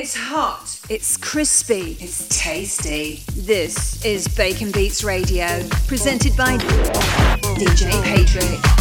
It's hot. It's crispy. It's tasty. This is Bacon Beats Radio, presented by DJ Paytric.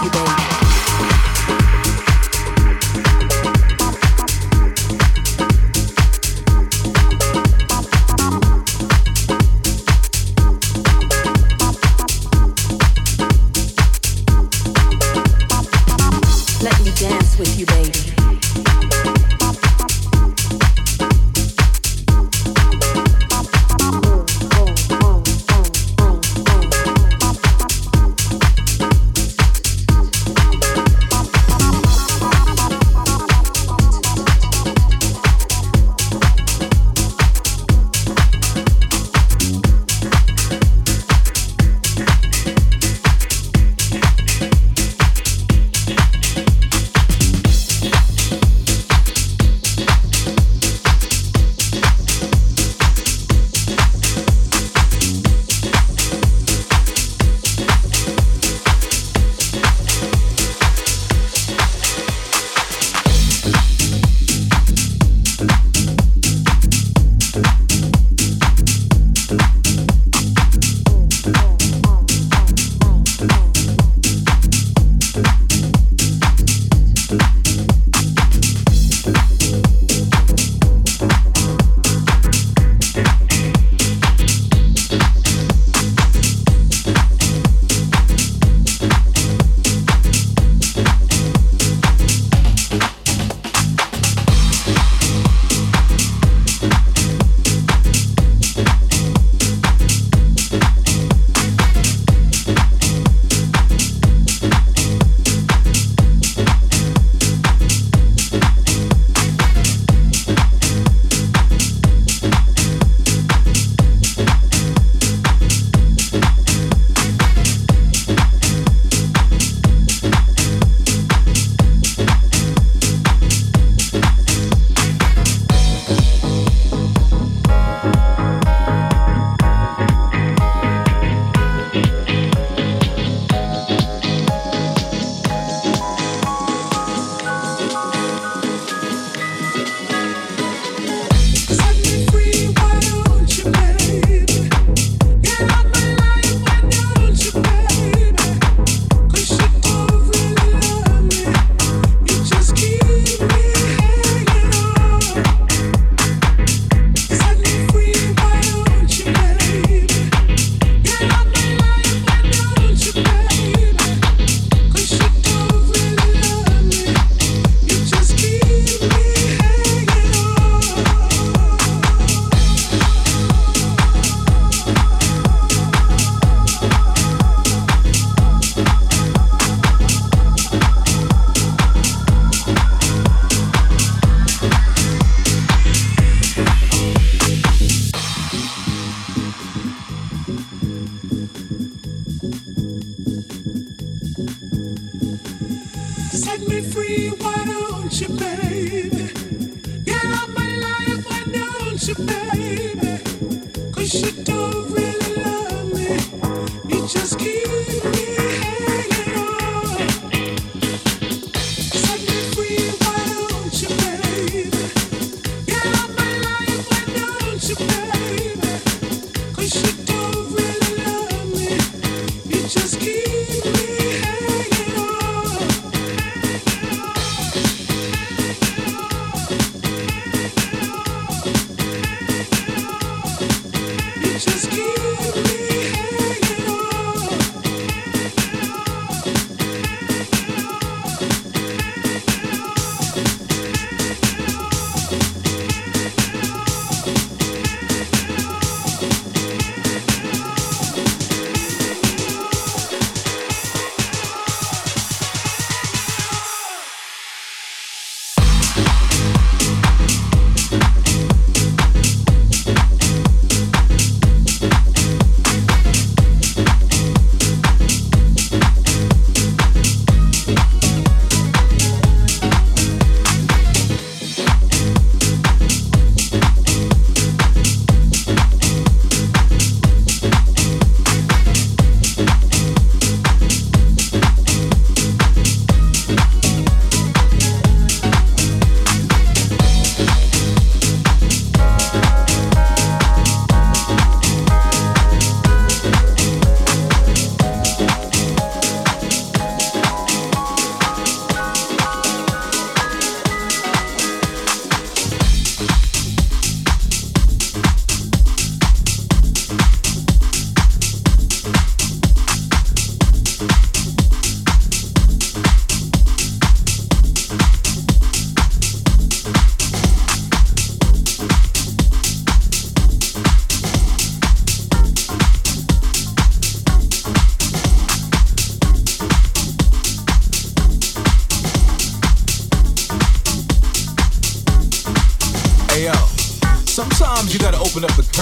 with you, baby.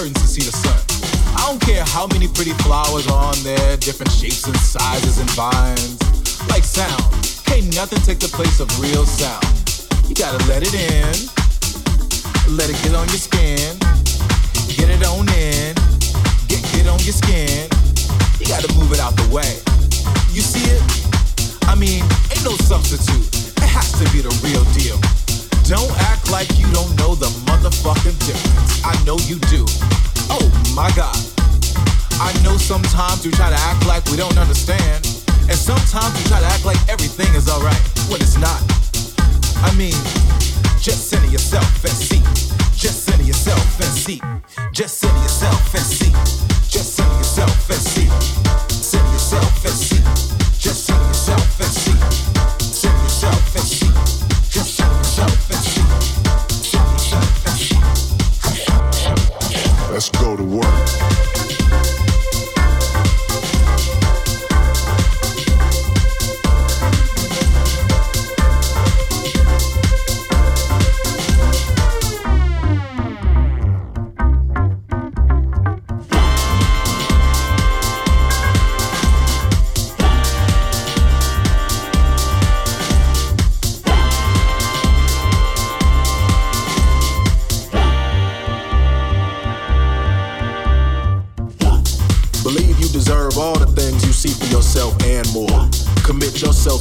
curtains to see the sun. I don't care how many pretty flowers are on there, different shapes and sizes and vines. Like sound, can't nothing take the place of real sound. You gotta let it in, let it get on your skin, get it on in, get it on your skin. You gotta move it out the way. You see it? I mean, ain't no substitute. It has to be the real deal. Don't act like you don't know the motherfucking difference. I know you do. Oh my god. I know sometimes we try to act like we don't understand, and sometimes we try to act like everything is alright when it's not. I mean, just center yourself and see. Just center yourself and see. Just center yourself and see. Just center yourself and see.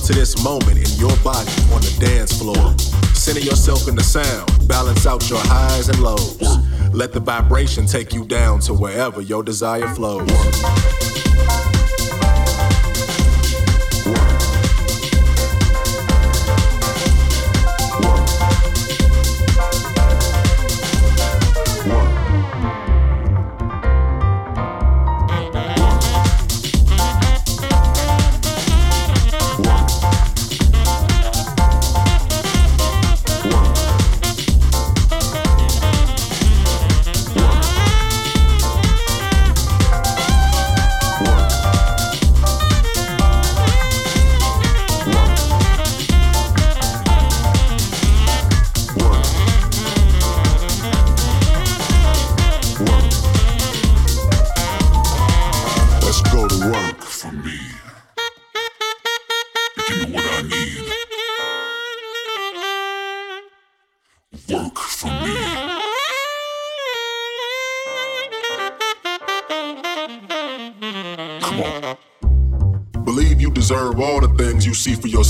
to this moment in your body on the dance floor. Center yourself in the sound, balance out your highs and lows. Let the vibration take you down to wherever your desire flows.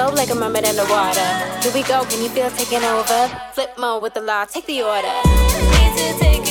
flow like a mermaid water. Here we go, can you feel taking over? Flip mode with the law, take the order.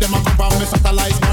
them a come from me satellites